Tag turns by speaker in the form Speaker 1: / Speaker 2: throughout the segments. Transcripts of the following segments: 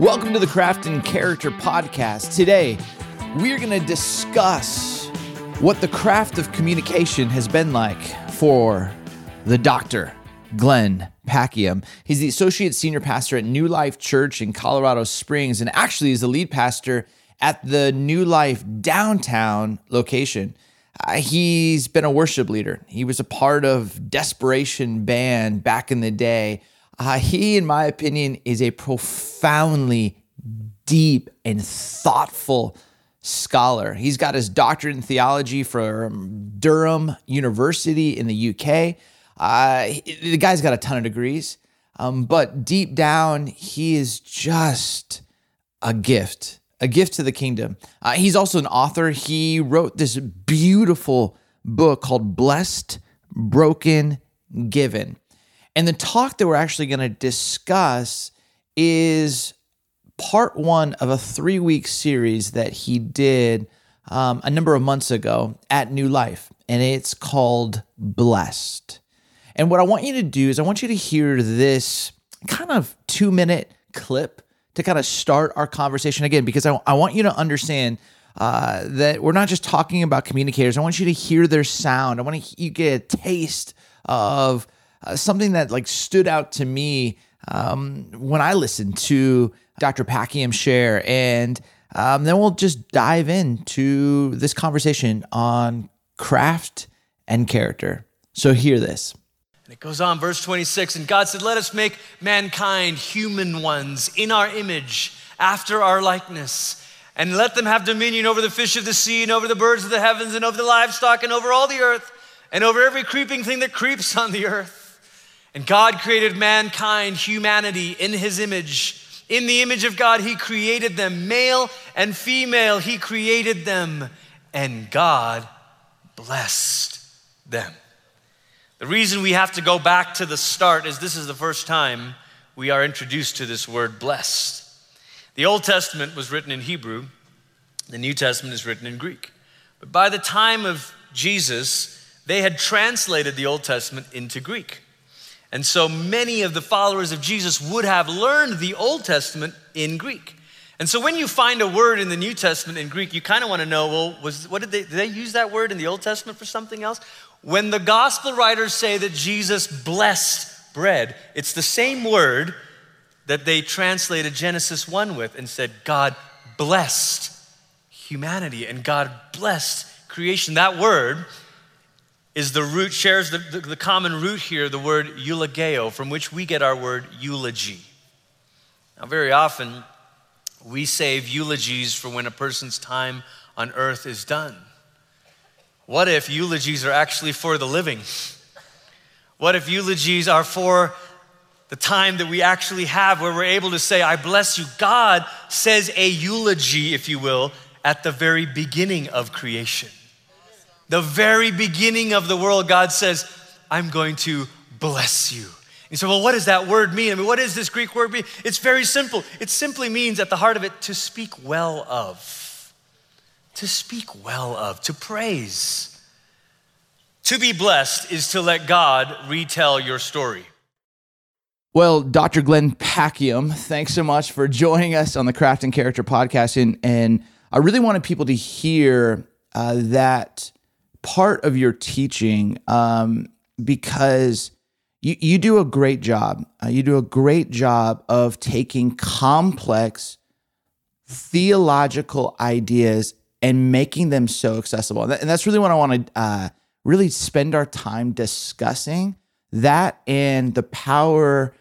Speaker 1: Welcome to the Craft and Character Podcast. Today, we're going to discuss what the craft of communication has been like for the doctor, Glenn Packiam. He's the associate senior pastor at New Life Church in Colorado Springs and actually is the lead pastor at the New Life downtown location. Uh, he's been a worship leader. He was a part of Desperation Band back in the day. Uh, he, in my opinion, is a profoundly deep and thoughtful scholar. He's got his doctorate in theology from Durham University in the UK. Uh, the guy's got a ton of degrees, um, but deep down, he is just a gift, a gift to the kingdom. Uh, he's also an author. He wrote this beautiful book called Blessed, Broken, Given. And the talk that we're actually going to discuss is part one of a three week series that he did um, a number of months ago at New Life. And it's called Blessed. And what I want you to do is, I want you to hear this kind of two minute clip to kind of start our conversation again, because I, I want you to understand uh, that we're not just talking about communicators. I want you to hear their sound. I want to, you get a taste of uh, something that like stood out to me um, when I listened to Dr. Packiam share, and um, then we'll just dive into this conversation on craft and character. So hear this.
Speaker 2: And it goes on, verse 26, and God said, Let us make mankind human ones in our image, after our likeness. And let them have dominion over the fish of the sea, and over the birds of the heavens, and over the livestock, and over all the earth, and over every creeping thing that creeps on the earth. And God created mankind, humanity, in his image. In the image of God, he created them, male and female, he created them. And God blessed them. The reason we have to go back to the start is this is the first time we are introduced to this word blessed. The Old Testament was written in Hebrew, the New Testament is written in Greek. But by the time of Jesus, they had translated the Old Testament into Greek. And so many of the followers of Jesus would have learned the Old Testament in Greek. And so when you find a word in the New Testament in Greek, you kind of want to know, well, was what did they did they use that word in the Old Testament for something else? When the gospel writers say that Jesus blessed bread, it's the same word that they translated Genesis 1 with and said God blessed humanity and God blessed creation. That word is the root, shares the, the, the, common root here, the word eulogeo, from which we get our word eulogy. Now, very often, we save eulogies for when a person's time on earth is done. What if eulogies are actually for the living? What if eulogies are for the time that we actually have where we're able to say, I bless you? God says a eulogy, if you will, at the very beginning of creation. The very beginning of the world, God says, I'm going to bless you. You say, well, what does that word mean? I mean, what does this Greek word mean? It's very simple. It simply means, at the heart of it, to speak well of. To speak well of, to praise. To be blessed is to let God retell your story.
Speaker 1: Well, Dr. Glenn Packiam, thanks so much for joining us on the Craft and Character podcast. And, and I really wanted people to hear uh, that part of your teaching um, because you, you do a great job. Uh, you do a great job of taking complex theological ideas and making them so accessible. And that's really what I want to uh, really spend our time discussing that and the power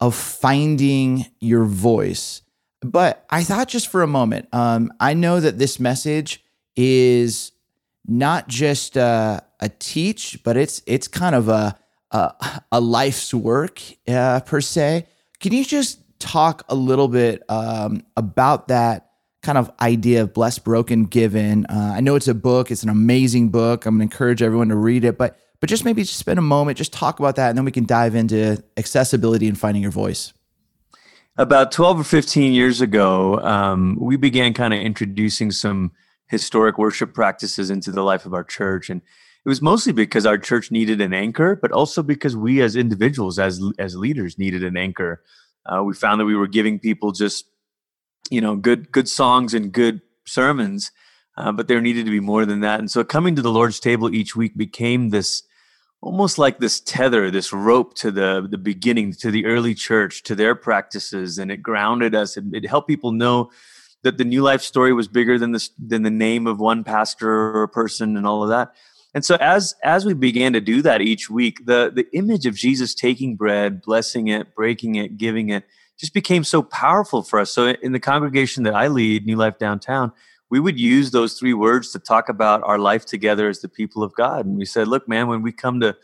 Speaker 1: of finding your voice. But I thought just for a moment, um, I know that this message is not just a, a teach, but it's it's kind of a a, a life's work uh, per se. Can you just talk a little bit um, about that kind of idea of blessed, broken, given? Uh, I know it's a book; it's an amazing book. I'm going to encourage everyone to read it, but but just maybe just spend a moment, just talk about that, and then we can dive into accessibility and finding your voice.
Speaker 3: About 12 or 15 years ago, um, we began kind of introducing some historic worship practices into the life of our church and it was mostly because our church needed an anchor but also because we as individuals as as leaders needed an anchor uh, we found that we were giving people just
Speaker 2: you know, good good songs and good sermons, uh, but there needed to be more than that. And so coming to the Lord's table each week became this almost like this tether, this rope to the the beginning, to the early church, to their practices, and it grounded us. It, it helped people know that the New Life story was bigger than the than the name of one pastor or person and all of that. And so as as we began to do that each week, the the image of Jesus taking bread, blessing it, breaking it, giving it, just became so powerful for us. So in the congregation that I lead, New Life Downtown, we would use those three words to talk about our life together as the people of God. And we said, look, man, when we come to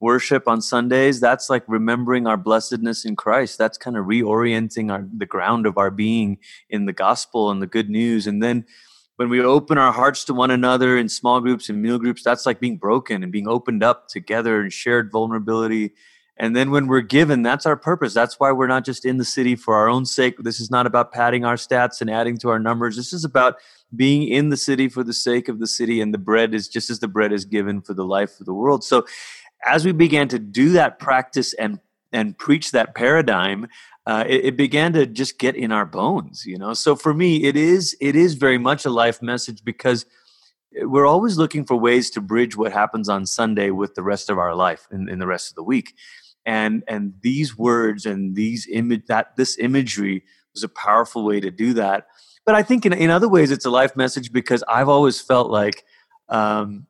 Speaker 2: worship on Sundays, that's like remembering our blessedness in Christ. That's kind of reorienting our the ground of our being in the gospel and the good news. And then when we open our hearts to one another in small groups and meal groups, that's like being broken and being opened up together and shared vulnerability. And then when we're given, that's our purpose. That's why we're not just in the city for our own sake. This is not about padding our stats and adding to our numbers. This is about being in the city for the sake of the city. And the bread is just as the bread is given for the life of the world. So as we began to do that practice and and preach that paradigm, uh, it, it, began to just get in our bones you know? So for me it is it is very much a life message because we're always looking for ways to bridge what happens on sunday with the rest of our life in, the rest of the week. And and these words and these image that this imagery was a powerful way to do that. But i think in, in other ways it's a life message because i've always felt like um,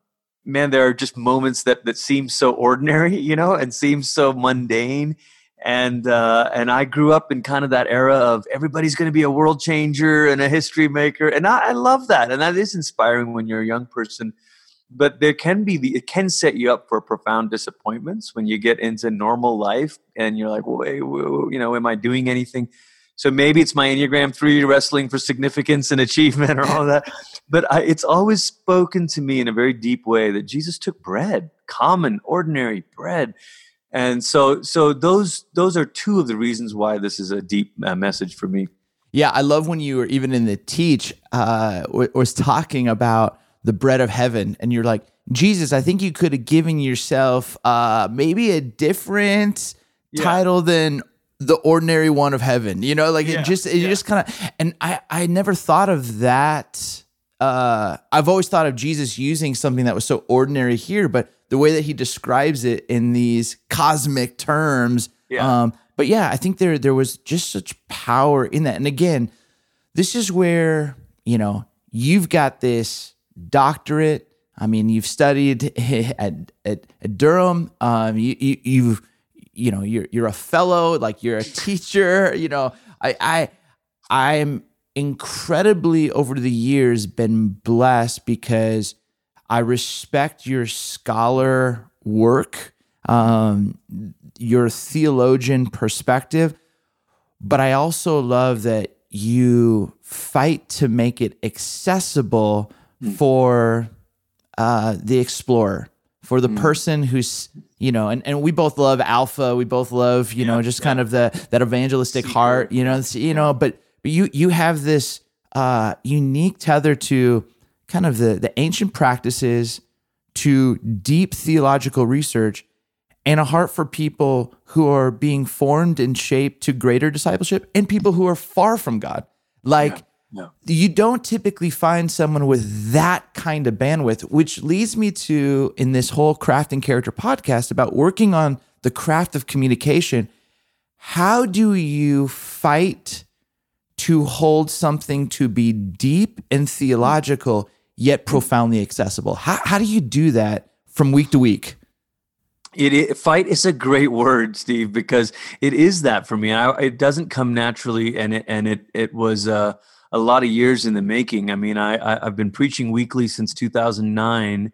Speaker 2: man there are just moments that that seem so ordinary you know and seem so mundane and uh, and I grew up in kind of that era of everybody's going to be a world changer and a history maker, and I, I, love that, and that is inspiring when you're a young person. But there can be the it can set you up for profound disappointments when you get into normal life and you're like, wait, you know, am I doing anything? So maybe it's my Enneagram three wrestling for significance and achievement or all that. But I, it's always spoken to me in a very deep way that Jesus took bread, common, ordinary bread and so so those those are two of the reasons why this is a deep uh, message for me
Speaker 1: yeah i love when you were even in the teach uh was talking about the bread of heaven and you're like jesus i think you could have given yourself uh maybe a different yeah. title than the ordinary one of heaven you know like yeah. it just it yeah. just kind of and i i never thought of that uh i've always thought of jesus using something that was so ordinary here but the way that he describes it in these cosmic terms. Yeah. Um, but yeah, I think there there was just such power in that. And again, this is where you know you've got this doctorate. I mean, you've studied at at, at Durham. Um, you, you you've you know you're you're a fellow, like you're a teacher. You know, I I I'm incredibly over the years been blessed because I respect your scholar work, um, your theologian perspective, but I also love that you fight to make it accessible mm. for uh, the explorer, for the mm. person who's you know, and, and we both love alpha. We both love you yeah, know just yeah. kind of the that evangelistic Secret. heart. You know, you know, but but you you have this uh, unique tether to kind of the, the ancient practices to deep theological research and a heart for people who are being formed and shaped to greater discipleship and people who are far from God. Like, yeah, you don't typically find someone with that kind of bandwidth, which leads me to in this whole craft and character podcast about working on the craft of communication. How do you fight to hold something to be deep and theological yet profoundly accessible. How, how do you do that from week to week?
Speaker 2: It, it, fight is a great word, Steve, because it is that for me. I, it doesn't come naturally, and it and it it was uh, a lot of years in the making. I mean, I, I I've been preaching weekly since 2009,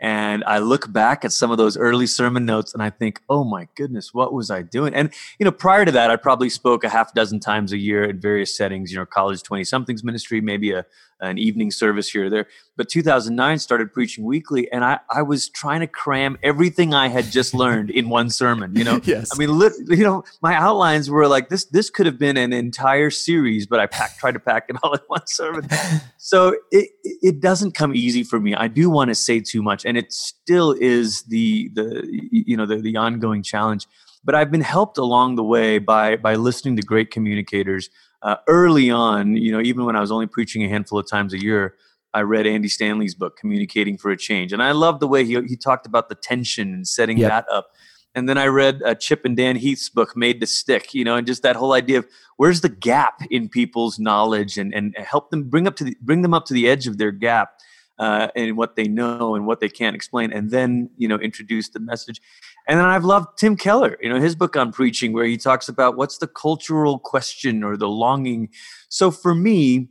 Speaker 2: and I look back at some of those early sermon notes and I think, oh my goodness, what was I doing? And, you know, prior to that, I probably spoke a half dozen times a year in various settings, you know, college 20 somethings ministry, maybe a, an evening service here or there. But 2009 started preaching weekly, and I, I was trying to cram everything I had just learned in one sermon. You know,
Speaker 1: yes.
Speaker 2: I mean, you know, my outlines were like this. This could have been an entire series, but I packed, tried to pack it all in one sermon. So it it doesn't come easy for me. I do want to say too much, and it still is the the you know the the ongoing challenge. But I've been helped along the way by by listening to great communicators uh, early on, you know, even when I was only preaching a handful of times a year, I read Andy Stanley's book, Communicating for a Change, and I love the way he he talked about the tension and setting yep. that up. And then I read uh, Chip and Dan Heath's book, Made to Stick, you know, and just that whole idea of where's the gap in people's knowledge and, and help them bring up to the, bring them up to the edge of their gap uh, and what they know and what they can't explain, and then you know introduce the message. And then I've loved Tim Keller, you know, his book on preaching, where he talks about what's the cultural question or the longing. So for me,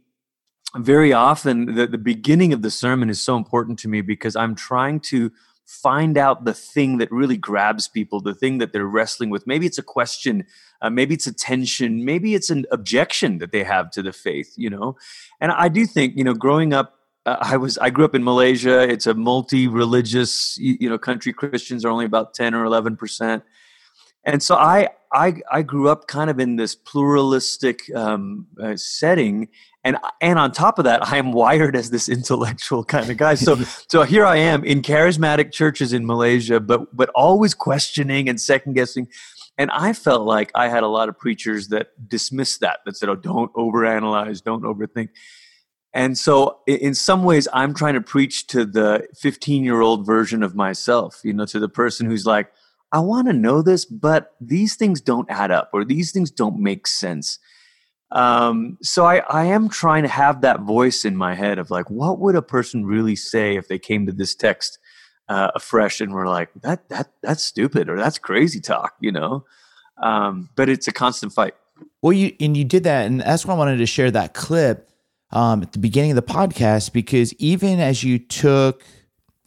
Speaker 2: very often the, the beginning of the sermon is so important to me because I'm trying to find out the thing that really grabs people, the thing that they're wrestling with. Maybe it's a question, uh, maybe it's a tension, maybe it's an objection that they have to the faith, you know. And I do think, you know, growing up I was I grew up in Malaysia. It's a multi-religious you know country. Christians are only about ten or eleven percent, and so I I I grew up kind of in this pluralistic um, uh, setting, and and on top of that, I am wired as this intellectual kind of guy. So so here I am in charismatic churches in Malaysia, but but always questioning and second guessing. And I felt like I had a lot of preachers that dismissed that, that said, "Oh, don't overanalyze, don't overthink." And so, in some ways, I'm trying to preach to the 15 year old version of myself, you know, to the person who's like, I want to know this, but these things don't add up or these things don't make sense. Um, so I, I am trying to have that voice in my head of like, what would a person really say if they came to this text uh, afresh and were like, that that that's stupid or that's crazy talk, you know? Um, but it's a constant fight.
Speaker 1: Well, you and you did that, and that's why I wanted to share that clip um, at the beginning of the podcast because even as you took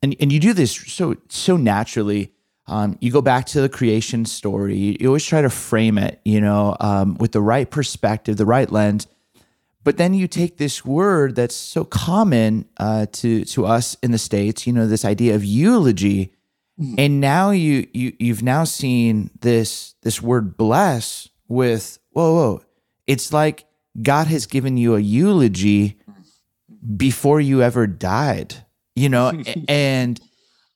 Speaker 1: and and you do this so so naturally. Um, you go back to the creation story. You, you always try to frame it, you know, um, with the right perspective, the right lens. But then you take this word that's so common uh, to to us in the states, you know, this idea of eulogy, mm. and now you you you've now seen this this word bless with whoa whoa. It's like God has given you a eulogy before you ever died, you know, and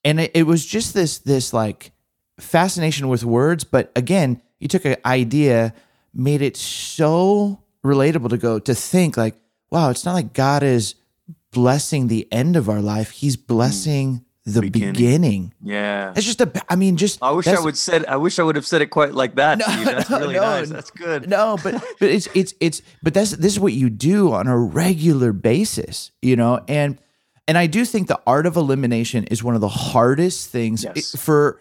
Speaker 1: and it, it, was just this this like fascination with words, but again, you took an idea, made it so relatable to go to think like, wow, it's not like God is blessing the end of our life; He's hmm. blessing the beginning. beginning.
Speaker 2: Yeah,
Speaker 1: it's just a. I mean, just
Speaker 2: I wish I would said. I wish I would have said it quite like that. No, that's no, really no, nice. That's good.
Speaker 1: No, but but it's it's it's but that's this is what you do on a regular basis, you know, and and I do think the art of elimination is one of the hardest things yes. for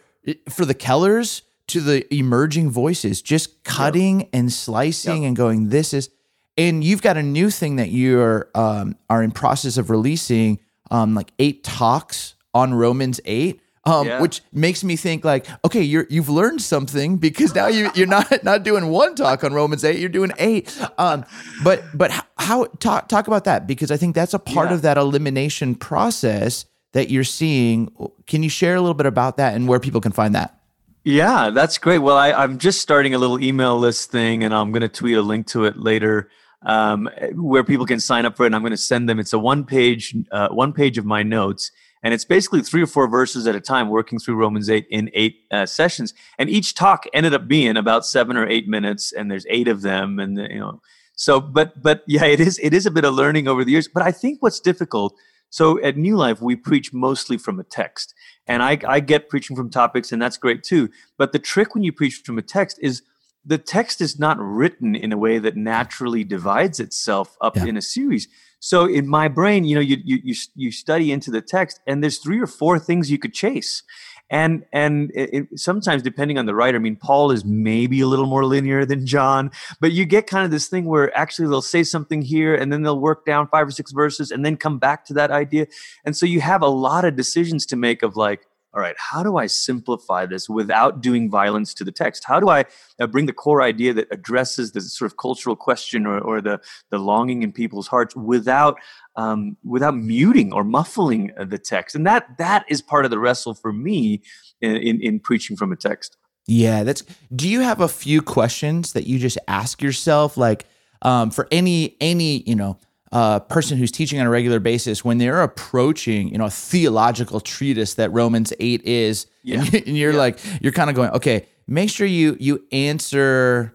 Speaker 1: for the Kellers to the emerging voices, just cutting yep. and slicing yep. and going. This is, and you've got a new thing that you are um, are in process of releasing, um, like eight talks on Romans 8. Um, yeah. which makes me think like, okay, you're you've learned something because now you you're not not doing one talk on Romans eight, you're doing eight. Um, but but how talk talk about that because I think that's a part yeah. of that elimination process that you're seeing. Can you share a little bit about that and where people can find that?
Speaker 2: Yeah, that's great. Well, I, I'm just starting a little email list thing, and I'm going to tweet a link to it later um, where people can sign up for it. And I'm going to send them. It's a one page uh, one page of my notes and it's basically three or four verses at a time working through romans 8 in eight uh, sessions. And each talk ended up being about seven or eight minutes and there's eight of them and you know. So but but yeah it is it is a bit of learning over the years. But i think what's difficult so at new life we preach mostly from a text. And i i get preaching from topics and that's great too. But the trick when you preach from a text is the text is not written in a way that naturally divides itself up yeah. in a series so in my brain, you know, you you you study into the text, and there's three or four things you could chase, and and it, it, sometimes depending on the writer, I mean, Paul is maybe a little more linear than John, but you get kind of this thing where actually they'll say something here, and then they'll work down five or six verses, and then come back to that idea, and so you have a lot of decisions to make of like all right, how do I simplify this without doing violence to the text? How do I uh, bring the core idea that addresses the sort of cultural question or, or the, the longing in people's hearts without um, without muting or muffling uh, the text? And that that is part of the wrestle for me in, in, in preaching from a text.
Speaker 1: Yeah, that's. Do you have a few questions that you just ask yourself, like um, for any any you know uh, person who's teaching on a regular basis when they're approaching you know a theological treatise that romans 8 is yeah. and, you're yeah. like you're kind of going okay make sure you you answer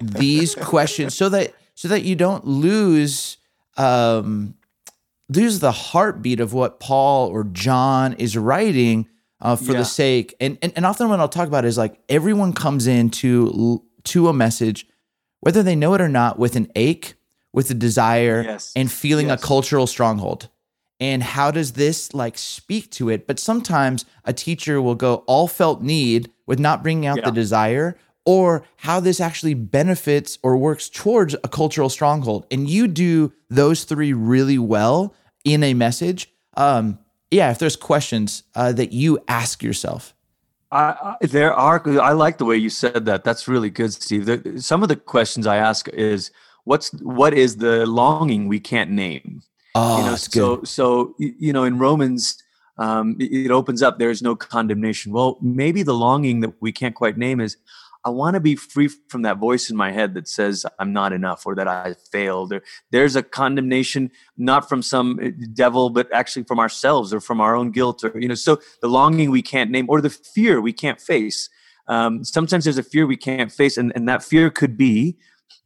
Speaker 1: these questions so that so that you don't lose um, lose the heartbeat of what Paul or John is writing uh, for
Speaker 2: Yeah.
Speaker 1: the sake. And, and and often what I'll talk about is like everyone comes in to to a message, whether they know it or not, with an ache, with a desire,
Speaker 2: Yes.
Speaker 1: and feeling
Speaker 2: Yes.
Speaker 1: a cultural stronghold. And how does this like speak to it? But sometimes a teacher will go all felt need with not bringing out
Speaker 2: Yeah.
Speaker 1: the desire or how this actually benefits or works towards a cultural stronghold. And you do those three really well in a message. Um, yeah, if there's questions uh, that you ask yourself.
Speaker 2: I, I, there are. I like the way you said that. That's really good, Steve. Some of the questions I ask is, "What's what is the longing we can't name?"
Speaker 1: Oh,
Speaker 2: you know, so
Speaker 1: good.
Speaker 2: so you know, in Romans, um, it, opens up. There is no condemnation. Well, maybe the longing that we can't quite name is, I want to be free from that voice in my head that says I'm not enough or that I failed. Or there's a condemnation not from some uh, devil, but actually from ourselves or from our own guilt. Or you know, so the longing we can't name or the fear we can't face. Um, sometimes there's a fear we can't face, and, and that fear could be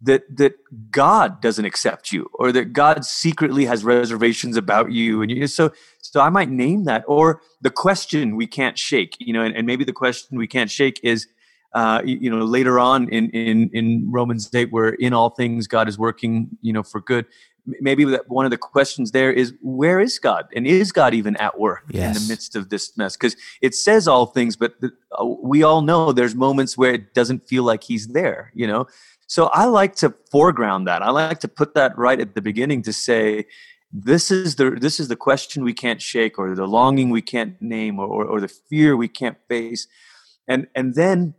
Speaker 2: that that God doesn't accept you, or that God secretly has reservations about you, and you, so so I might name that, or the question we can't shake, you know, and, and maybe the question we can't shake is, uh, you, know, later on in in in Romans eight, where in all things God is working, you know, for good. Maybe that one of the questions there is, where is God, and is God even at work in the midst of this mess? Because it says all things, but the, uh, we all know there's moments where it doesn't feel like He's there, you know. So I like to foreground that. I like to put that right at the beginning to say, this is the this is the question we can't shake, or the longing we can't name, or or, or the fear we can't face, and and then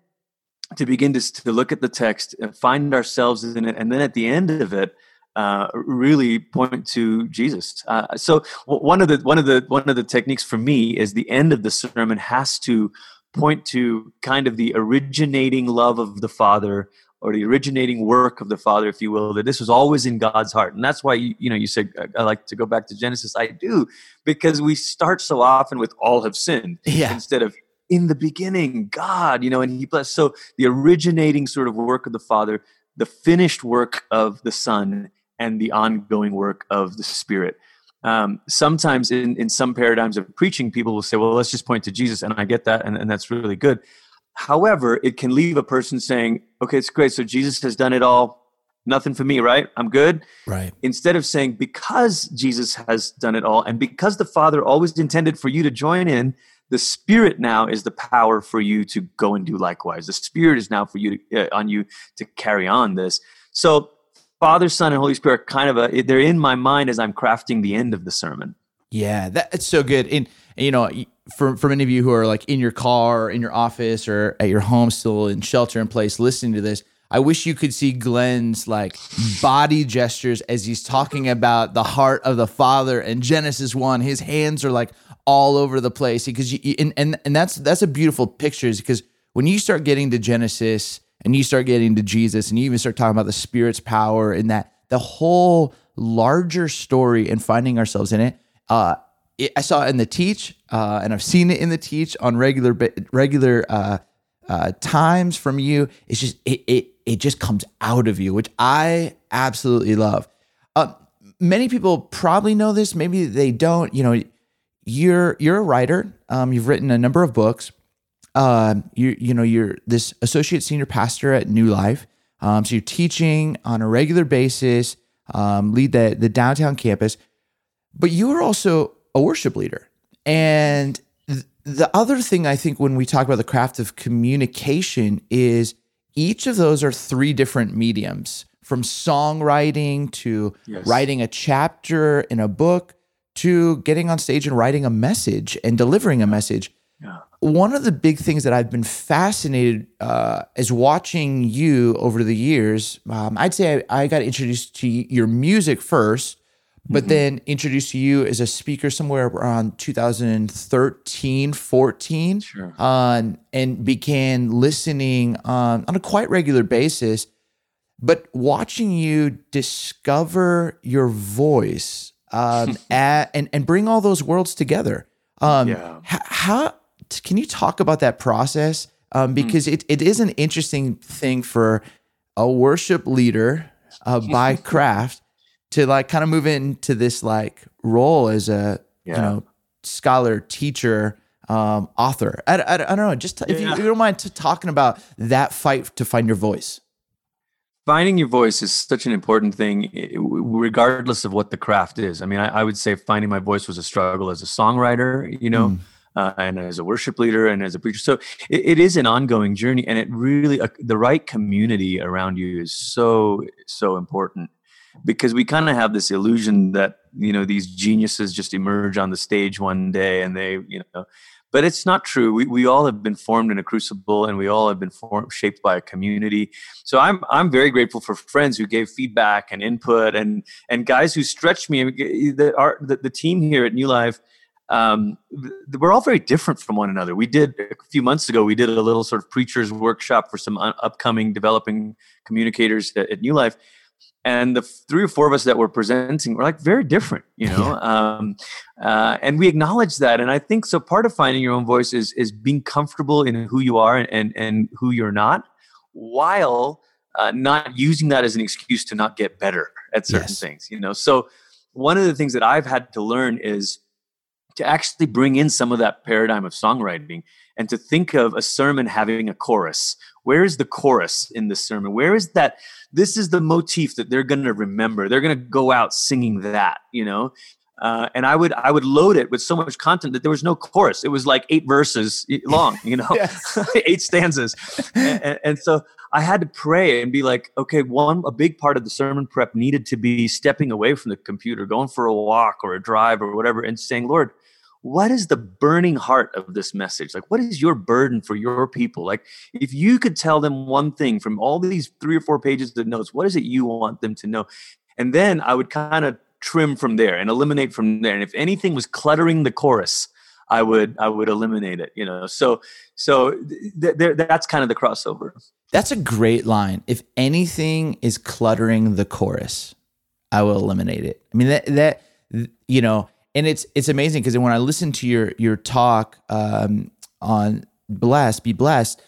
Speaker 2: to begin to, to look at the text and find ourselves in it, and then at the end of it, uh, really point to Jesus. Uh, so one of the one of the one of the techniques for me is the end of the sermon has to point to kind of the originating love of the Father or the originating work of the Father, if you will, that this was always in God's heart. And that's why, you, you know, you said, I- I like to go back to Genesis. I do, because we start so often with all have sinned
Speaker 1: Yeah.
Speaker 2: instead of in the beginning, God, you know, and he blessed. So the originating sort of work of the Father, the finished work of the Son, and the ongoing work of the Spirit. Um, sometimes in, in some paradigms of preaching, people will say, well, let's just point to Jesus. And I get that, and, and that's really good. However, it can leave a person saying, okay, it's great. So Jesus has done it all. Nothing for me, right? I'm good.
Speaker 1: Right.
Speaker 2: Instead of saying, because Jesus has done it all, and because the Father always intended for you to join in, the Spirit now is the power for you to go and do likewise. The Spirit is now for you to, uh, on you to carry on this. So, Father, Son, and Holy Spirit, are kind of a they're in my mind as I'm crafting the end of the sermon.
Speaker 1: Yeah, that's so good. And you know, for for many of you who are like in your car, in your office, or at your home, still in shelter in place, listening to this, I wish you could see Glenn's like body gestures as he's talking about the heart of the Father and Genesis one. His hands are like all over the place because you- and and and that's that's a beautiful picture is because when you start getting to Genesis and you start getting to Jesus and you even start talking about the Spirit's power and that the whole larger story and finding ourselves in it. Uh, it, I saw it in the teach, uh, and I've seen it in the teach on regular regular uh, uh, times from you. It's just it it it just comes out of you, which I absolutely love. Uh, many people probably know this, maybe they don't. You know, you're you're a writer. Um, you've written a number of books. Um, you you know you're this associate senior pastor at New Life. Um, so you're teaching on a regular basis. Um, lead the the downtown campus, but you are also a worship leader. And th- the other thing I think when we talk about the craft of communication is each of those are three different mediums from songwriting to
Speaker 2: Yes.
Speaker 1: writing a chapter in a book to getting on stage and writing a message and delivering a message.
Speaker 2: Yeah.
Speaker 1: One of the big things that I've been fascinated uh, is watching you over the years. Um, I'd say I, I got introduced to your music first, but then introduced to you as a speaker somewhere around 2013, 14
Speaker 2: Sure.
Speaker 1: um, and began listening um, on a quite regular basis. But watching you discover your voice um, at, and and bring all those worlds together. Um,
Speaker 2: Yeah.
Speaker 1: how can you talk about that process? Um, because it, it is an interesting thing for a worship leader uh, by craft to like kind of move into this like role as a
Speaker 2: Yeah.
Speaker 1: you know scholar, teacher, um, author. I, I, I don't know. Just if, you,
Speaker 2: Yeah.
Speaker 1: if you don't mind talking about that fight to find your voice.
Speaker 2: finding your voice is such an important thing regardless of what the craft is i mean i, I would say finding my voice was a struggle as a songwriter you know
Speaker 1: Mm.
Speaker 2: Uh, and as a worship leader and as a preacher. So it, it is an ongoing journey and it really uh, the right community around you is so so important because we kind of have this illusion that you know these geniuses just emerge on the stage one day and they you know but it's not true. We, we all have been formed in a crucible and we all have been formed, shaped by a community. So i'm i'm very grateful for friends who gave feedback and input and and guys who stretched me. The our the, the team here at new life um, we're all very different from one another. We did a few months ago. We did a little sort of preachers workshop for some upcoming developing communicators at, at New Life, and the three or four of us that were presenting were like very different, you know. Um, uh, and we acknowledge that, and I think so. Part of finding your own voice is is being comfortable in who you are and and who you're not, while uh, not using that as an excuse to not get better at certain
Speaker 1: Yes.
Speaker 2: things. You know, so one of the things that I've had to learn is to actually bring in some of that paradigm of songwriting and to think of a sermon having a chorus. Where is the chorus in the sermon? Where is that? This is the motif that they're going to remember. They're going to go out singing that, you know. Uh, and I would I would load it with so much content that there was no chorus. It was like eight verses long, you know, eight stanzas, and, and- and so I had to pray and be like, okay, one a big part of the sermon prep needed to be stepping away from the computer, going for a walk or a drive or whatever, and saying, Lord, what is the burning heart of this message? Like, what is your burden for your people? Like, if you could tell them one thing from all these three or four pages of notes, what is it you want them to know? And then I would kind of trim from there and eliminate from there. And if anything was cluttering the chorus, I would I would eliminate it. You know, so so th- th- that's kind of the crossover.
Speaker 1: That's a great line. If anything is cluttering the chorus, I will eliminate it. I mean that that you know, and it's it's amazing because when I listen to your your talk um, on blessed, be blessed,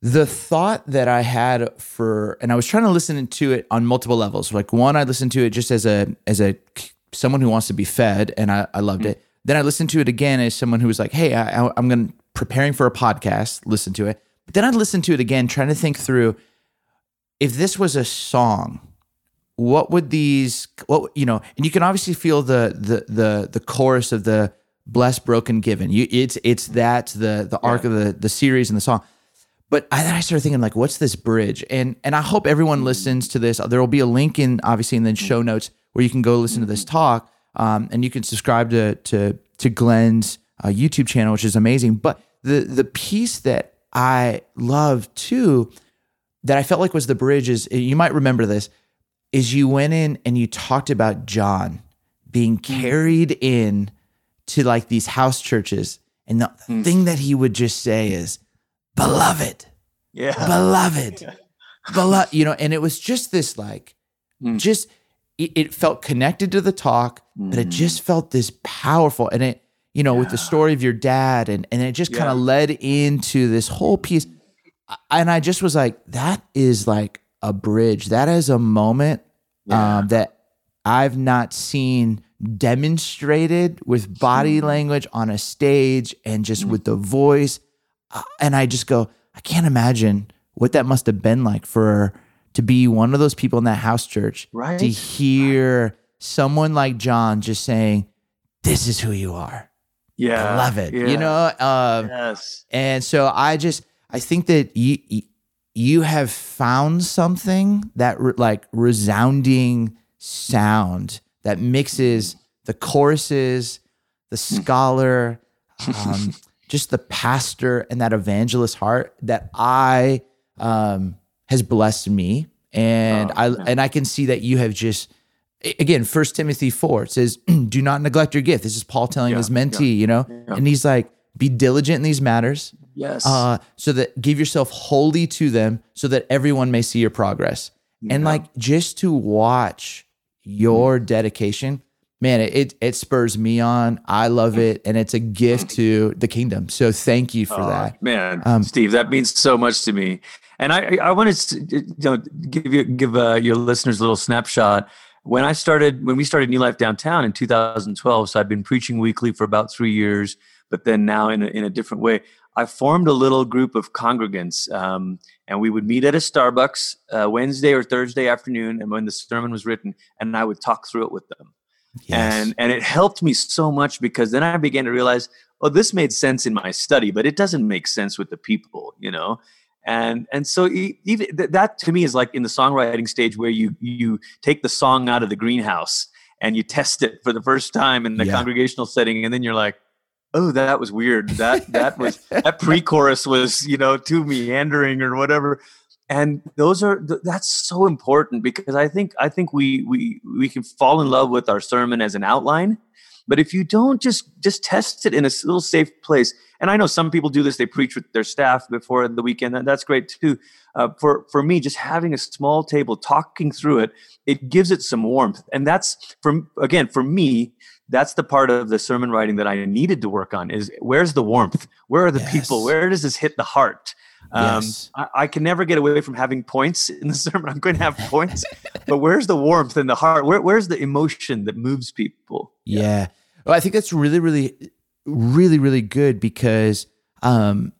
Speaker 1: the thought that I had for, and I was trying to listen to it on multiple levels. Like one, I listened to it just as a as a someone who wants to be fed, and I, I loved it. Then I listened to it again as someone who was like, "Hey, I, I'm going preparing for a podcast." Listen to it. But then I listened to it again, trying to think through if this was a song, what would these what you know? And you can obviously feel the the the the chorus of the blessed, broken, given. You it's it's that the the arc of the the series and the song but I, then I started thinking like, what's this bridge? And and I hope everyone listens to this. There will be a link in obviously in the show notes where you can go listen to this talk, um, and you can subscribe to to to Glenn's uh, YouTube channel, which is amazing. But the the piece that I love too, that I felt like was the bridge is you might remember this, is you went in and you talked about John being mm. carried in to like these house churches, and the mm. thing that he would just say is, "Beloved."
Speaker 2: Yeah.
Speaker 1: beloved, beloved, you know, and it was just this like,
Speaker 2: Mm.
Speaker 1: just it, it felt connected to the talk, but it mm. just felt this powerful, and it, you know, with the story of your dad, and and it just kind of led into this whole piece, and I just was like, that is like a bridge, that is a moment
Speaker 2: Yeah.
Speaker 1: um, that I've not seen demonstrated with body language on a stage and just with the voice. Uh, And I just go, I can't imagine what that must have been like for to be one of those people in that house church
Speaker 2: Right.
Speaker 1: to hear someone like John just saying, "This is who you are,
Speaker 2: yeah.
Speaker 1: beloved."
Speaker 2: Yeah.
Speaker 1: You know, um,
Speaker 2: Yes.
Speaker 1: and so I just I think that you you have found something that re- like resounding sound that mixes the choruses, the scholar, um, just the pastor and that evangelist heart that I um, has blessed me, and
Speaker 2: Oh,
Speaker 1: I
Speaker 2: yeah.
Speaker 1: and I can see that you have just again First Timothy four it says, "Do not neglect your gift." This is Paul telling
Speaker 2: Yeah,
Speaker 1: his mentee, you know,
Speaker 2: yeah.
Speaker 1: and he's like, "Be diligent in these matters."
Speaker 2: Yes.
Speaker 1: uh, so that give yourself wholly to them so that everyone may see your progress and like just to watch your dedication man it, it it spurs me on i love it and it's a gift to the kingdom so thank you for
Speaker 2: Oh,
Speaker 1: that
Speaker 2: man,
Speaker 1: Um,
Speaker 2: Steve, that means so much to me. And I, I wanted to you know, give you give uh, your listeners a little snapshot. When I started, when we started New Life Downtown in 2012, so I've been preaching weekly for about three years, but then now in a, in a different way. I formed a little group of congregants, um, and we would meet at a Starbucks uh, Wednesday or Thursday afternoon, and when the sermon was written, and I would talk through it with them. Yes. And and it helped me so much because then I began to realize, oh, this made sense in my study, but it doesn't make sense with the people, you know. And and so even that to me is like in the songwriting stage where you you take the song out of the greenhouse and you test it for the first time in the yeah. congregational setting, and then you're like, oh that was weird. That that was that pre-chorus was you know too meandering or whatever. And those are that's so important because i think i think we we we can fall in love with our sermon as an outline but if you don't just just test it in a little safe place and i know some people do this they preach with their staff before the weekend and that's great too uh, for for me just having a small table talking through it it gives it some warmth and that's from again for me that's the part of the sermon writing that I needed to work on is where's the warmth? Where are the yes. people? Where does this hit the heart? Um, yes. I, I, can never get away from having points in the sermon. I'm going to have points, but where's the warmth in the heart? Where, where's the emotion that moves people?
Speaker 1: Yeah. yeah. Well, I think that's really, really, really, really good because, um,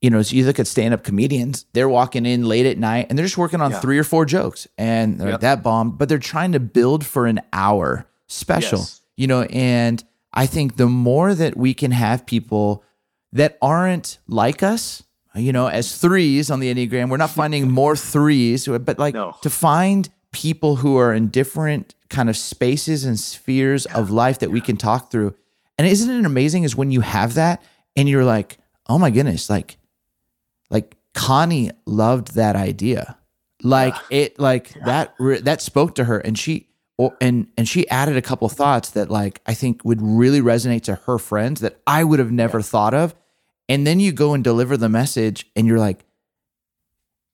Speaker 1: you know, so you look at stand-up comedians, they're walking in late at night and they're just working on yeah. three or four jokes and yep. that bomb, but they're trying to build for an hour special. Yes you know, and I think the more that we can have people that aren't like us, you know, as threes on the Enneagram, we're not finding more threes, but like no. to find people who are in different kind of spaces and spheres yeah. of life that yeah. we can talk through. And isn't it amazing is when you have that and you're like, oh my goodness, like, like Connie loved that idea. Like yeah. it, like that, that spoke to her and she, or, and and she added a couple mm-hmm. thoughts that like I think would really resonate to her friends that I would have never thought of. And then you go and deliver the message and you're like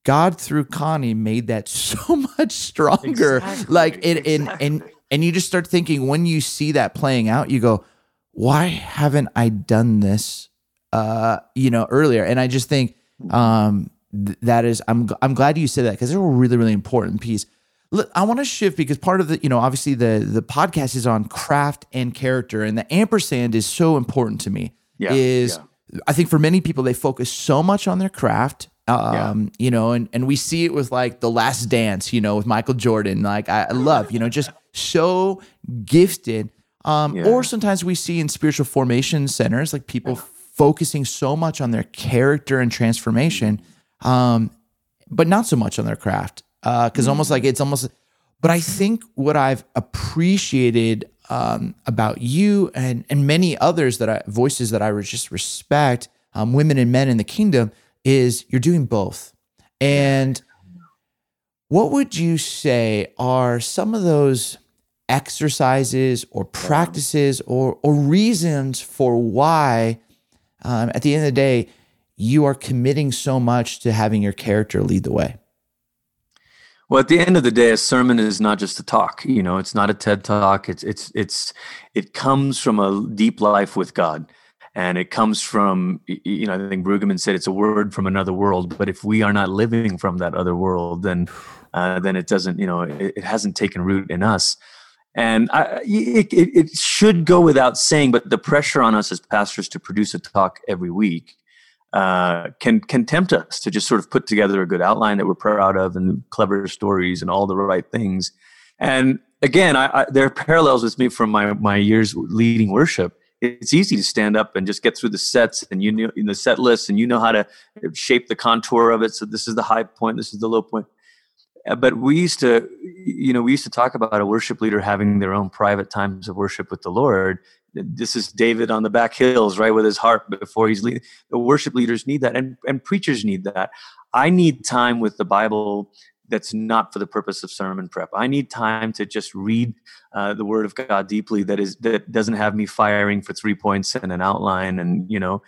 Speaker 1: God through Connie made that so much stronger. Exactly. Like it exactly. and and and you just start thinking when you see that playing out, you go, why haven't I done this uh, you know, earlier? And I just think um th- that is I'm I'm glad you said that because it's a really, really important piece. I want to shift because part of the, you know, obviously the the podcast is on craft and character, and the ampersand is so important to me. Yeah, is yeah. I think for many people they focus so much on their craft, um, yeah. you know, and and we see it with like the Last Dance, you know, with Michael Jordan. Like I, I love, you know, just so gifted. Um, yeah. Or sometimes we see in spiritual formation centers like people focusing so much on their character and transformation, um, but not so much on their craft Uh, because uh, almost like it's almost. But I think what I've appreciated um, about you and and many others that I voices that I just respect, um, women and men in the kingdom, is you're doing both. And what would you say are some of those exercises or practices or or reasons for why, um, at the end of the day, you are committing so much to having your character lead the way?
Speaker 2: Well, at the end of the day, a sermon is not just a talk. You know, it's not a TED talk. It's it's it's it comes from a deep life with God, and it comes from you know I think Brueggemann said it's a word from another world. But if we are not living from that other world, then uh, then it doesn't you know it, it hasn't taken root in us. And I, it, it, should go without saying, but the pressure on us as pastors to produce a talk every week uh, can can tempt us to just sort of put together a good outline that we're proud of and clever stories and all the right things. And again, I, I, there are parallels with me from my my years leading worship. It's easy to stand up and just get through the sets and you know in the set list and you know how to shape the contour of it. So this is the high point, this is the low point. Uh, but we used to, you know, we used to talk about a worship leader having their own private times of worship with the Lord this is David on the back hills, right, with his heart before he's leading. The worship leaders need that, and and preachers need that. I need time with the Bible that's not for the purpose of sermon prep. I need time to just read uh, the Word of God deeply. That is that doesn't have me firing for three points and an outline, and you know,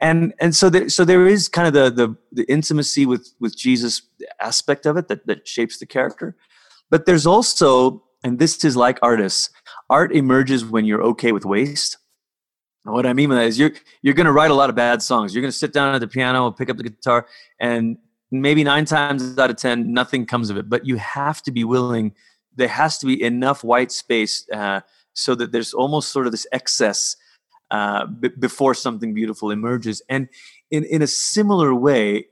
Speaker 2: and and so there so there is kind of the the, the intimacy with with Jesus aspect of it that that shapes the character, but there's also and this is like artists art emerges when you're okay with waste. And what I mean by that is you're you're going to write a lot of bad songs. You're going to sit down at the piano pick up the guitar, and maybe nine times out of ten nothing comes of it. But you have to be willing there has to be enough white space uh, so that there's almost sort of this excess uh, b- before something beautiful emerges. And in, in a similar way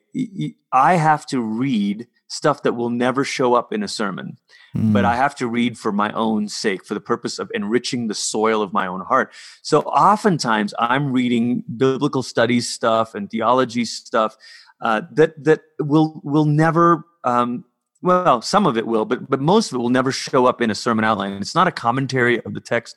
Speaker 2: i have to read stuff that will never show up in a sermon. Mm. but i have to read for my own sake for the purpose of enriching the soil of my own heart. So oftentimes i'm reading biblical studies stuff and theology stuff uh, that that will will never um, well some of it will but but most of it will never show up in a sermon outline. It's not a commentary of the text.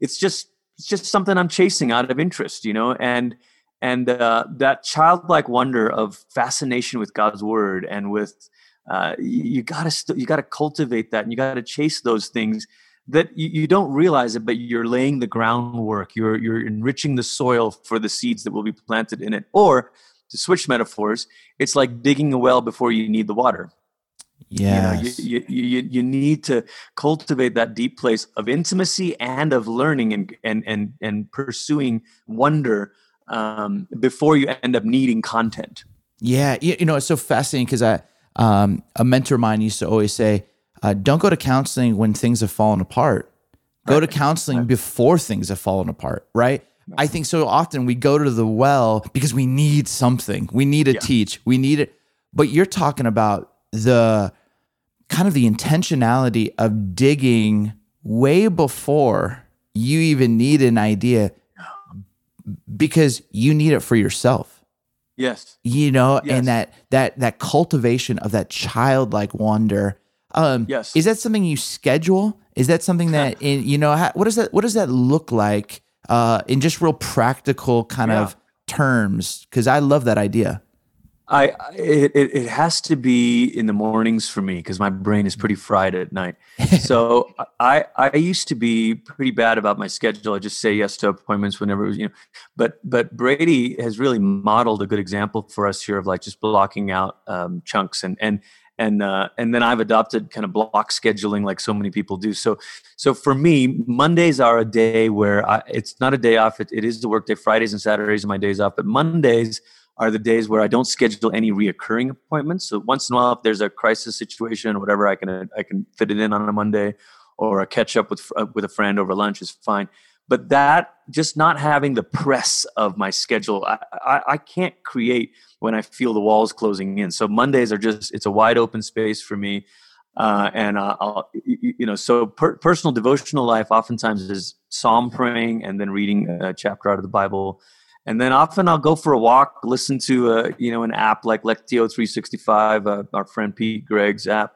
Speaker 2: It's just it's just something i'm chasing out of interest you know and and uh, that childlike wonder of fascination with god's word and with uh, you gotta st- you gotta cultivate that and you gotta chase those things that you, you don't realize it but you're laying the groundwork. You're you're enriching the soil for the seeds that will be planted in it. Or to switch metaphors, it's like digging a well before you need the water.
Speaker 1: Yeah,
Speaker 2: you, know, you, you, you, need to cultivate that deep place of intimacy and of learning and and and and pursuing wonder um, before you end up needing content.
Speaker 1: Yeah, you, you know it's so fascinating because I um, a mentor of mine used to always say, uh, "Don't go to counseling when things have fallen apart. Go right. to counseling right. before things have fallen apart." Right? I think so often we go to the well because we need something. We need to yeah. teach. We need it. But you're talking about the kind of the intentionality of digging way before you even need an idea because you need it for yourself.
Speaker 2: Yes.
Speaker 1: You know, yes. and that that that cultivation of that childlike wonder. Um yes. is that something you schedule? Is that something that in you know how, what does that what does that look like uh, in just real practical kind yeah. of terms? Because I love that idea.
Speaker 2: I it, it has to be in the mornings for me because my brain is pretty fried at night. so I I used to be pretty bad about my schedule. I just say yes to appointments whenever it was you know. But but Brady has really modeled a good example for us here of like just blocking out um, chunks and and and uh, and then I've adopted kind of block scheduling like so many people do. So so for me, Mondays are a day where I, it's not a day off. It, it is the work day. Fridays and Saturdays are my days off, but Mondays are the days where I don't schedule any reoccurring appointments. So once in a while, if there's a crisis situation or whatever, I can I can fit it in on a Monday, or a catch up with uh, with a friend over lunch is fine. But that just not having the press of my schedule, I, I, I can't create when I feel the walls closing in. So Mondays are just it's a wide open space for me. Uh, and uh, I'll, you know, so per- personal devotional life oftentimes is psalm praying and then reading a chapter out of the Bible, and then often I'll go for a walk, listen to a you know an app like Lectio 365, uh, our friend Pete Greig's app,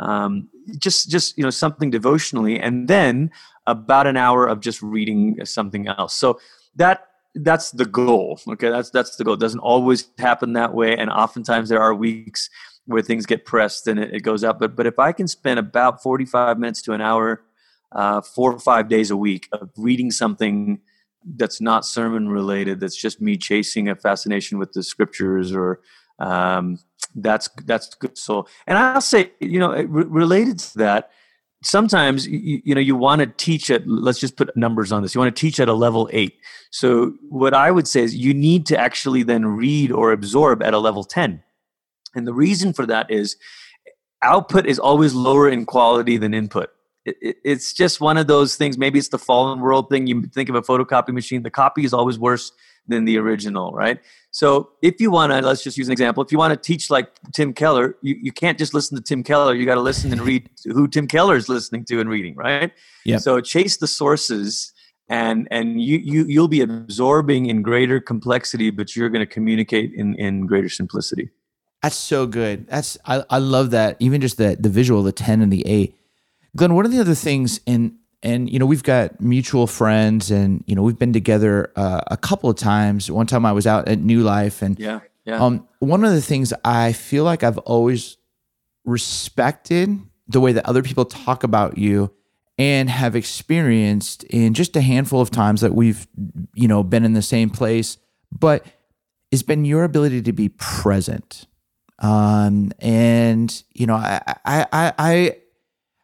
Speaker 2: um, just just you know something devotionally, and then about an hour of just reading something else. So that that's the goal. Okay, that's that's the goal. It doesn't always happen that way, and oftentimes there are weeks where things get pressed and it, it goes up. But but if I can spend about forty five minutes to an hour, uh, four or five days a week of reading something that's not sermon related, that's just me chasing a fascination with the scriptures or um, that's that's good. So, and I'll say, you know, related to that sometimes you, you know you want to teach at let's just put numbers on this you want to teach at a level 8 so what i would say is you need to actually then read or absorb at a level 10 and the reason for that is output is always lower in quality than input. It, it, it's just one of those things maybe it's the fallen world thing you think of a photocopy machine the copy is always worse than the original, right? So if you want to, let's just use an example. If you want to teach like Tim Keller, you, you can't just listen to Tim Keller. You got to listen and read who Tim Keller is listening to and reading, right? Yeah. So chase the sources and and you you you'll be absorbing in greater complexity, but you're going to communicate in in greater simplicity.
Speaker 1: That's so good. That's I, I love that. Even just the the visual, the 10 and the 8. Glenn, what are the other things in and you know we've got mutual friends and you know we've been together uh, a couple of times. One time i was out at new life and
Speaker 2: yeah yeah.
Speaker 1: um one of the things i feel like i've always respected the way that other people talk about you and have experienced in just a handful of times that we've you know been in the same place but it's been your ability to be present. Um and you know i i i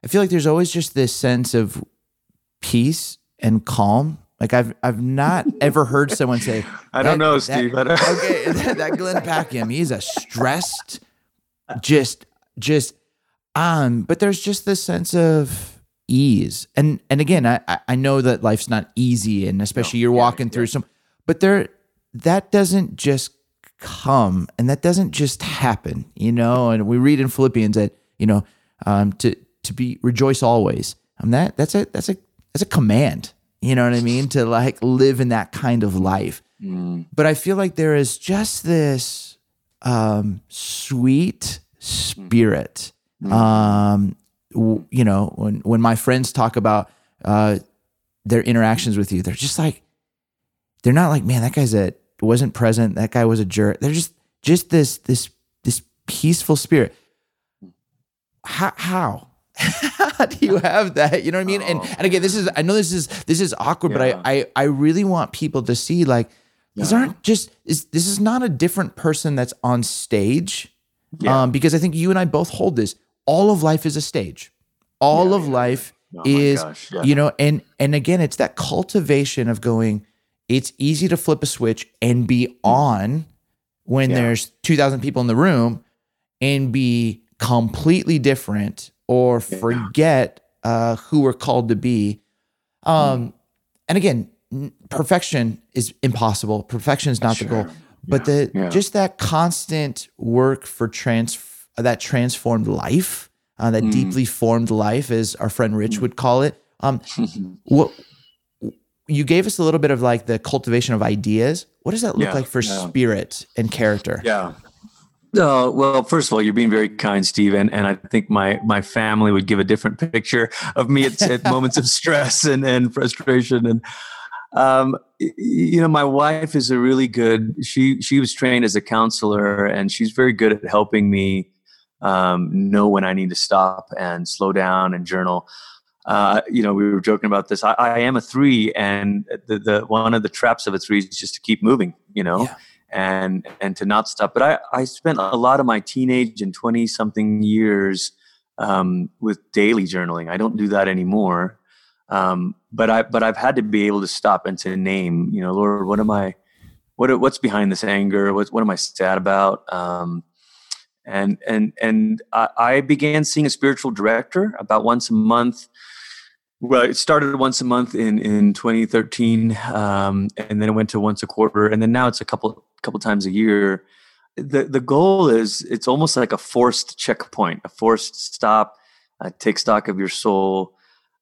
Speaker 1: I feel like there's always just this sense of peace and calm. Like I've I've not ever heard someone say.
Speaker 2: I don't know, Steve.
Speaker 1: That, okay, that, that Glenn Packiam, he's a stressed just just um but there's just this sense of ease and and again i I- know that life's not easy and especially you're walking through some but there that doesn't just come and that doesn't just happen you know and we read in philippians that you know um to to be rejoice always um that that's a that's a that's a command you know what i mean to like live in that kind of life. But i feel like there is just this um sweet spirit um w- you know when when my friends talk about uh their interactions with you they're just like they're not like man that guy's a wasn't present. That guy was a jerk. They're just just this this this peaceful spirit. How how how do you have that you know what i mean and and again this is i know this is this is awkward
Speaker 2: Yeah.
Speaker 1: but i i i really want people to see like these aren't just is this is not a different person that's on stage
Speaker 2: Yeah.
Speaker 1: um because i think you and i both hold this all of life is a stage all of life
Speaker 2: Oh
Speaker 1: is
Speaker 2: gosh, yeah.
Speaker 1: you know and and again it's that cultivation of going it's easy to flip a switch and be on when
Speaker 2: Yeah.
Speaker 1: there's 2000 people in the room and be completely different or forget uh, who we're called to be. Um and again n- perfection is impossible. Perfection is not the goal. but the
Speaker 2: Yeah.
Speaker 1: just that constant work for trans that transformed life uh,
Speaker 2: Mm.
Speaker 1: that deeply formed life as our friend rich would call it um what you gave us a little bit of like the cultivation of ideas. What does that look
Speaker 2: Yeah,
Speaker 1: like for
Speaker 2: yeah.
Speaker 1: spirit and character?
Speaker 2: Yeah. Uh, well, first of all, you're being very kind, Steve, and, and I think my my family would give a different picture of me at, at moments of stress and, and frustration. And um, you know, my wife is a really good. She she was trained as a counselor, and she's very good at helping me um, know when I need to stop and slow down and journal. Uh, you know, we were joking about this. I, I am a three, and the, the one of the traps of a three is just to keep moving. You know,
Speaker 1: Yeah.
Speaker 2: And and to not stop. But I I spent a lot of my teenage and twenty something years um, with daily journaling. I don't do that anymore. Um, but I but I've had to be able to stop and to name. You know, Lord, what am I? What what's behind this anger? What what am I sad about? Um, and and and I, I began seeing a spiritual director about once a month. Well, it started once a month in in 2013, um, and then it went to once a quarter, and then now it's a couple couple times a year. The the goal is it's almost like a forced checkpoint, a forced stop, uh, take stock of your soul,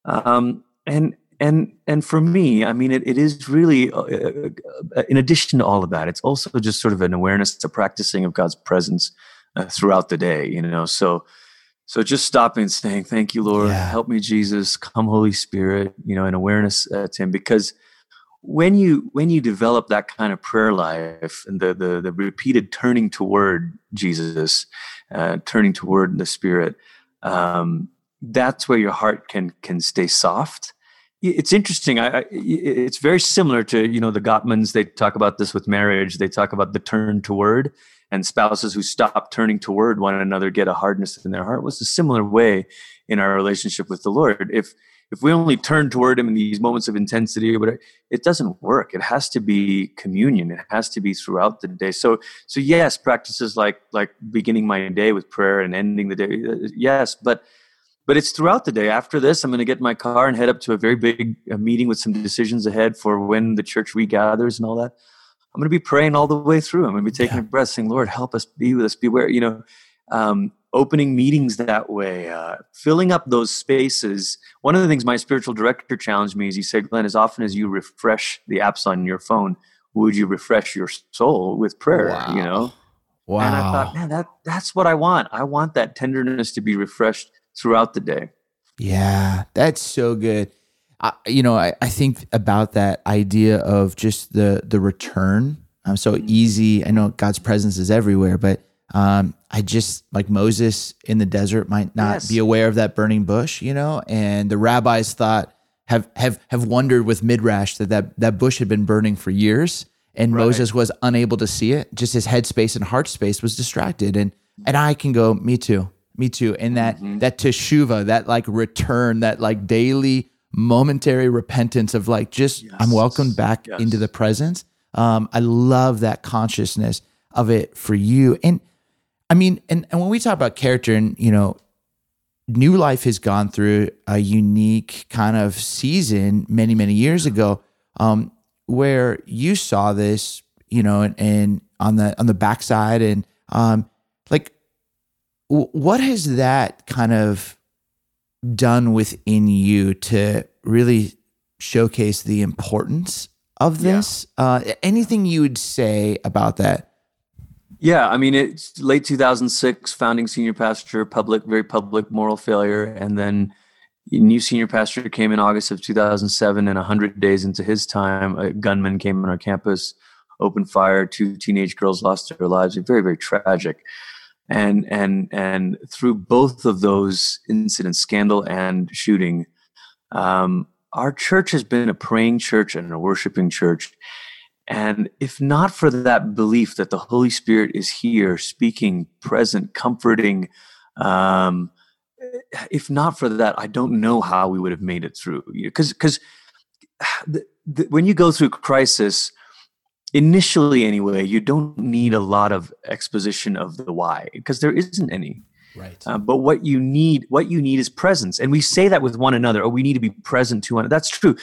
Speaker 2: um, and and and for me, I mean, it, it is really uh, uh, in addition to all of that, it's also just sort of an awareness, a practicing of God's presence uh, throughout the day. You know, so so just stopping and saying, "Thank you, Lord.
Speaker 1: Yeah.
Speaker 2: Help me, Jesus. Come, Holy Spirit." You know, an awareness uh, to Him because when you when you develop that kind of prayer life and the the, the repeated turning toward Jesus, uh, turning toward the Spirit, um, that's where your heart can can stay soft. It's interesting. I, i- it's very similar to you know the Gottmans. They talk about this with marriage. They talk about the turn toward and spouses who stop turning toward one another get a hardness in their heart. Was a similar way in our relationship with the Lord. If if we only turn toward Him in these moments of intensity but it doesn't work. It has to be communion. It has to be throughout the day. So so yes, practices like like beginning my day with prayer and ending the day. uh, Yes, but but it's throughout the day. After this, I'm going to get in my car and head up to a very big uh, meeting with some decisions ahead for when the church regathers and all that. I'm going to be praying all the way through. I'm going to be taking a breath, saying, "Lord, help us, be with us, beware." You know, um, opening meetings that way, uh, filling up those spaces. One of the things my spiritual director challenged me is he said, "Glenn, as often as you refresh the apps on your phone, would you refresh your soul with prayer?" You know.
Speaker 1: wow
Speaker 2: And I thought, man, that that's what I want. I want that tenderness to be refreshed throughout the day.
Speaker 1: Yeah, that's so good. I, you know, I, I think about that idea of just the the return. Um, so easy. I know God's presence is everywhere, but um, I just like Moses in the desert might not
Speaker 2: Yes.
Speaker 1: be aware of that burning bush, you know. And the rabbis thought have have have wondered with midrash that that, that bush had been burning for years, and
Speaker 2: Right.
Speaker 1: Moses was unable to see it. Just his headspace and heart space was distracted, and and I can go, me too, me too. And that
Speaker 2: Mm-hmm.
Speaker 1: that teshuva, that like return, that like daily momentary repentance of like just I'm welcomed back
Speaker 2: Yes.
Speaker 1: into the presence. Um, I love that consciousness of it for you, and I mean, and, and when we talk about character and, you know, New Life has gone through a unique kind of season many, many years ago, um, where you saw this, you know, and, and on the on the backside, and um, like, w- what has that kind of done within you to really showcase the importance of this? Yeah. Uh, anything you would say about that?
Speaker 2: Yeah, I mean, it's late 2006, founding senior pastor, public, very public moral failure. And then new senior pastor came in August of 2007, and 100 days into his time, a gunman came on our campus, opened fire, two teenage girls lost their lives. Very, very tragic. And, and, and through both of those incidents, scandal and shooting, um, our church has been a praying church and a worshiping church. And if not for that belief that the Holy Spirit is here, speaking, present, comforting, um, if not for that, I don't know how we would have made it through. Because because when you go through crisis, initially anyway, you don't need a lot of exposition of the why because there isn't any.
Speaker 1: Right.
Speaker 2: Uh, but what you need, what you need is presence, and we say that with one another. Oh, we need to be present to one. That's true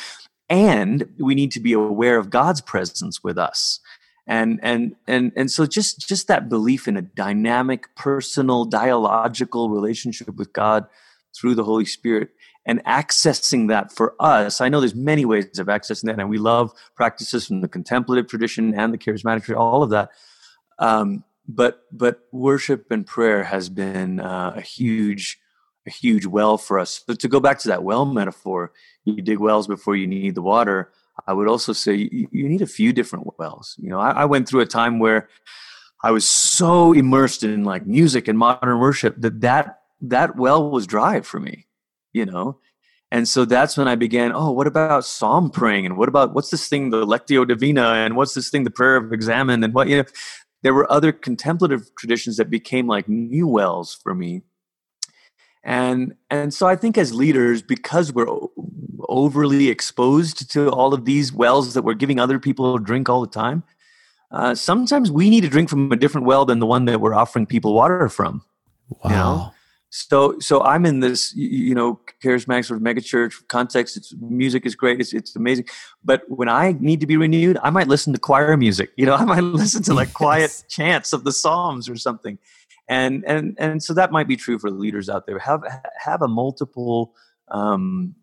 Speaker 2: and we need to be aware of God's presence with us. And and and and so just just that belief in a dynamic, personal, dialogical relationship with God through the Holy Spirit and accessing that for us. I know there's many ways of accessing that, and we love practices from the contemplative tradition and the charismatic all of that. Um, but but worship and prayer has been uh, a huge a huge well for us. But to go back to that well metaphor, you dig wells before you need the water. I would also say you, you need a few different wells. You know, I, I, went through a time where I was so immersed in like music and modern worship that that that well was dry for me. You know, and so that's when I began. Oh, what about psalm praying? And what about what's this thing, the Lectio Divina? And what's this thing, the prayer of examen? And what you know, there were other contemplative traditions that became like new wells for me and and so i think as leaders because we're overly exposed to all of these wells that we're giving other people to drink all the time uh, sometimes we need to drink from a different well than the one that we're offering people water from
Speaker 1: wow you know?
Speaker 2: So so i'm in this you know charismatic sort of megachurch context. It's music is great. It's, it's amazing. But when i need to be renewed i might listen to choir music. You know i might listen to like quiet chants of the psalms or something. And and and so that might be true for leaders out there. Have have a multiple um,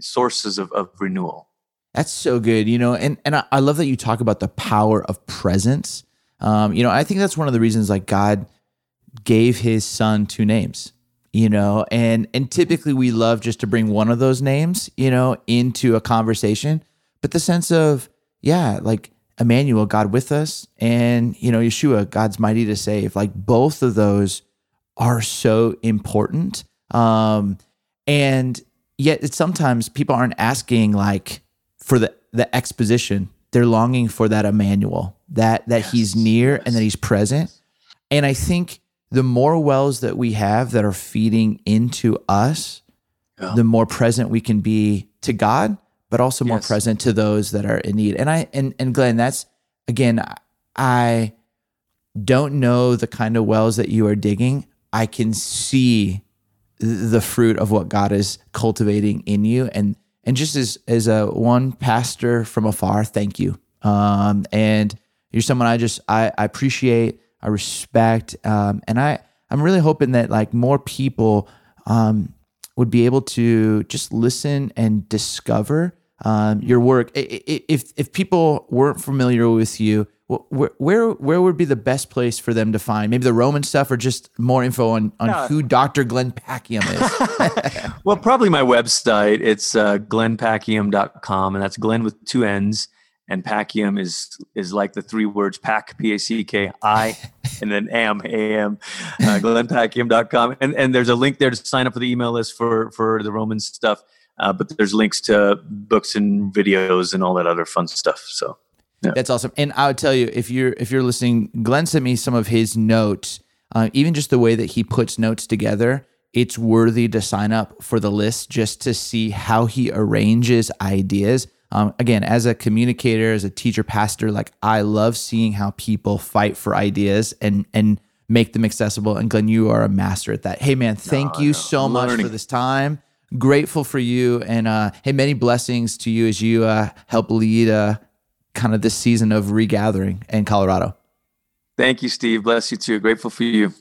Speaker 2: sources of, of renewal.
Speaker 1: That's so good you know and and I, love that you talk about the power of presence. Um, you know i think that's one of the reasons like god gave his son two names you know and and typically we love just to bring one of those names you know into a conversation but the sense of yeah like Emmanuel, God with us, and you know, Yeshua, God's mighty to save. Like both of those are so important. Um, and yet it's sometimes people aren't asking like for the the exposition. They're longing for that Emmanuel, that that yes, he's near yes. and that he's present. And I think the more wells that we have that are feeding into us, yeah. the more present we can be to God but also more yes. present to those that are in need. And I and and Glenn, that's again, I don't know the kind of wells that you are digging. I can see the fruit of what God is cultivating in you, and and just as as a one pastor from afar, thank you. Um, and you're someone I just I, I appreciate, I respect, um, and I I'm really hoping that like more people um, would be able to just listen and discover um, your work. If if people weren't familiar with you, where, where where would be the best place for them to find maybe the Roman stuff or just more info on, on yeah. who Dr. Glenn Packiam is?
Speaker 2: well, probably my website. It's uh, glennpackiam.com, and that's Glenn with two N's. And Packiam is is like the three words pack P A C K I and then am A M uh, glennpackiam.com. And and there's a link there to sign up for the email list for for the Roman stuff. Uh, but there's links to books and videos and all that other fun stuff. So
Speaker 1: yeah. that's awesome. And I would tell you if you're if you're listening, Glenn sent me some of his notes. Uh, even just the way that he puts notes together, it's worthy to sign up for the list just to see how he arranges ideas. Um, again, as a communicator, as a teacher, pastor, like I love seeing how people fight for ideas and and make them accessible. And Glenn, you are a master at that. Hey, man, thank you so much for this time. Grateful for you. And uh, hey, many blessings to you as you uh, help lead uh, kind of this season of regathering in Colorado.
Speaker 2: Thank you, Steve. Bless you too. Grateful for you.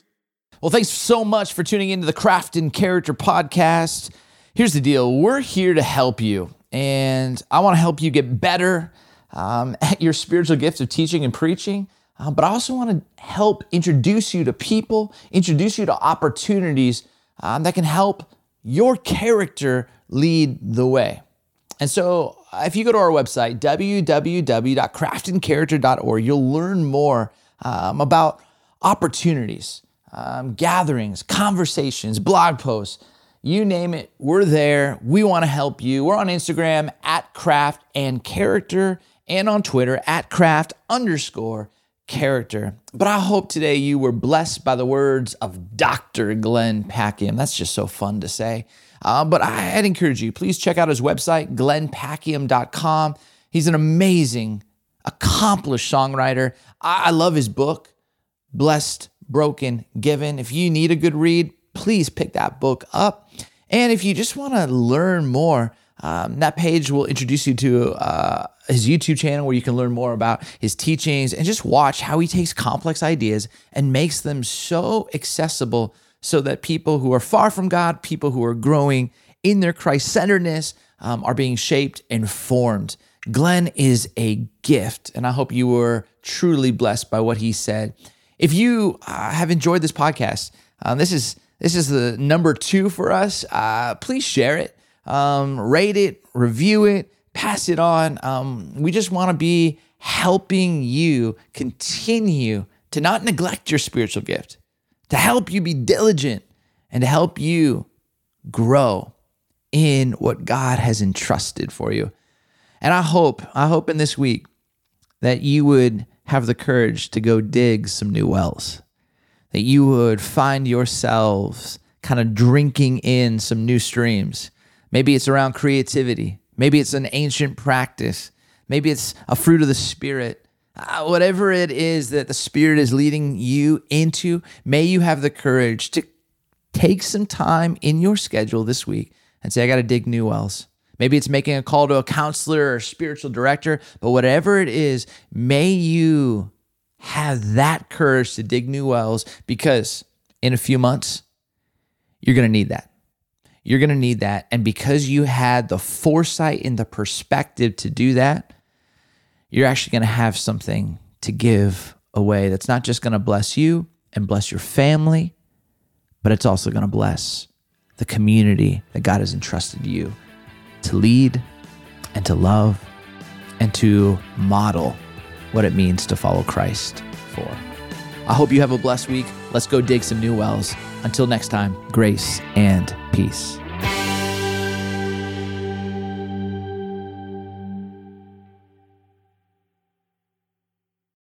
Speaker 1: Well, thanks so much for tuning into the Craft and Character podcast. Here's the deal we're here to help you, and I want to help you get better um, at your spiritual gift of teaching and preaching. Uh, but I also want to help introduce you to people, introduce you to opportunities um, that can help your character lead the way. And so, uh, if you go to our website, www.craftandcharacter.org, you'll learn more um, about opportunities, um, gatherings, conversations, blog posts. You name it, we're there. We want to help you. We're on Instagram at craft and character and on Twitter at craft underscore character. But I hope today you were blessed by the words of Dr. Glenn Packiam. That's just so fun to say. Uh, but I'd encourage you, please check out his website, glennpackiam.com. He's an amazing, accomplished songwriter. I, I love his book, Blessed, Broken, Given. If you need a good read, please pick that book up. And if you just want to learn more, um, that page will introduce you to uh, his YouTube channel where you can learn more about his teachings and just watch how he takes complex ideas and makes them so accessible so that people who are far from God, people who are growing in their Christ centeredness, um, are being shaped and formed. Glenn is a gift, and I hope you were truly blessed by what he said. If you uh, have enjoyed this podcast, um, this is this is the number two for us. Uh, please share it um, rate it, review it, pass it on. Um, we just want to be helping you continue to not neglect your spiritual gift, to help you be diligent, and to help you grow in what God has entrusted for you. And I hope, I hope in this week that you would have the courage to go dig some new wells, that you would find yourselves kind of drinking in some new streams Maybe it's around creativity. Maybe it's an ancient practice. Maybe it's a fruit of the Spirit. Uh, whatever it is that the Spirit is leading you into, may you have the courage to take some time in your schedule this week and say, I got to dig new wells. Maybe it's making a call to a counselor or spiritual director, but whatever it is, may you have that courage to dig new wells because in a few months, you're going to need that. You're going to need that. And because you had the foresight and the perspective to do that, you're actually going to have something to give away that's not just going to bless you and bless your family, but it's also going to bless the community that God has entrusted you to lead and to love and to model what it means to follow Christ for. I hope you have a blessed week. Let's go dig some new wells. Until next time, grace and peace.